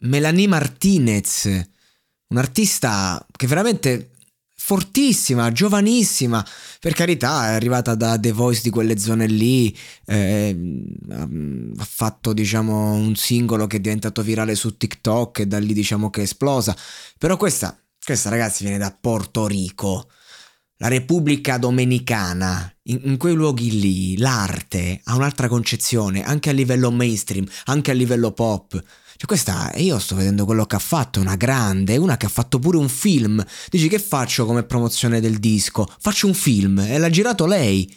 Melanie Martinez, un'artista che veramente fortissima, giovanissima, per carità è arrivata da The Voice di quelle zone lì, eh, ha fatto diciamo un singolo che è diventato virale su TikTok e da lì diciamo che è esplosa, però questa, questa ragazzi viene da Porto Rico, la Repubblica Dominicana, in, in, quei luoghi lì l'arte ha un'altra concezione, anche a livello mainstream, anche a livello pop. Cioè questa, io sto vedendo quello che ha fatto, una grande, una che ha fatto pure un film. Dici che faccio come promozione del disco? Faccio un film e l'ha girato lei.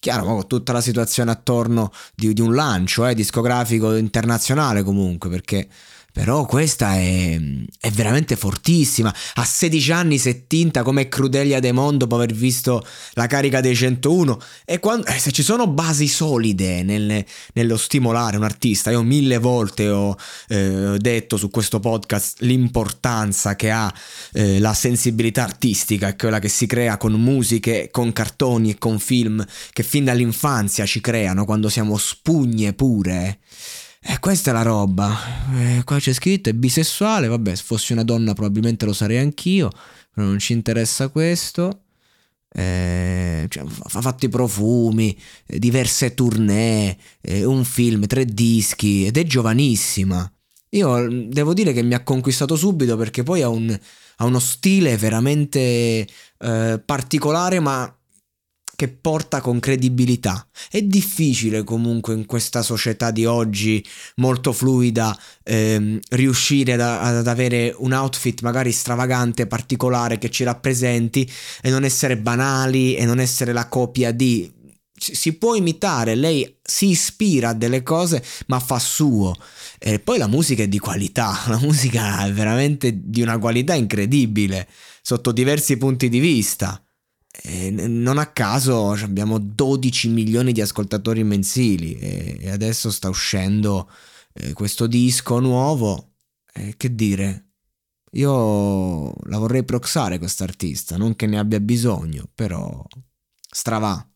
Chiaro, con tutta la situazione attorno di, di un lancio eh, discografico internazionale comunque, perché però questa è, è, veramente fortissima. A 16 anni si è tinta come Crudelia De Mondo dopo aver visto la carica dei 101. E quando, eh, se ci sono basi solide nel, nello stimolare un artista, io mille volte ho eh, detto su questo podcast l'importanza che ha eh, la sensibilità artistica, quella che si crea con musiche, con cartoni e con film che fin dall'infanzia ci creano quando siamo spugne pure. E questa è la roba. Eh, qua c'è scritto è bisessuale. Vabbè, se fossi una donna probabilmente lo sarei anch'io. Però non ci interessa questo. Eh, cioè, ha fatto i profumi, eh, diverse tournée, eh, un film, tre dischi ed è giovanissima. Io mm, devo dire che mi ha conquistato subito perché poi ha, un, ha uno stile veramente eh, particolare ma che porta con credibilità. È difficile comunque in questa società di oggi molto fluida ehm, riuscire ad, ad, avere un outfit magari stravagante, particolare che ci rappresenti e non essere banali e non essere la copia di... Si può imitare, lei si ispira a delle cose ma fa suo. E poi la musica è di qualità, la musica è veramente di una qualità incredibile sotto diversi punti di vista. E non a caso abbiamo 12 milioni di ascoltatori mensili e adesso sta uscendo eh, questo disco nuovo. Eh, che dire? Io la vorrei proxare quest'artista, non che ne abbia bisogno, però stravà.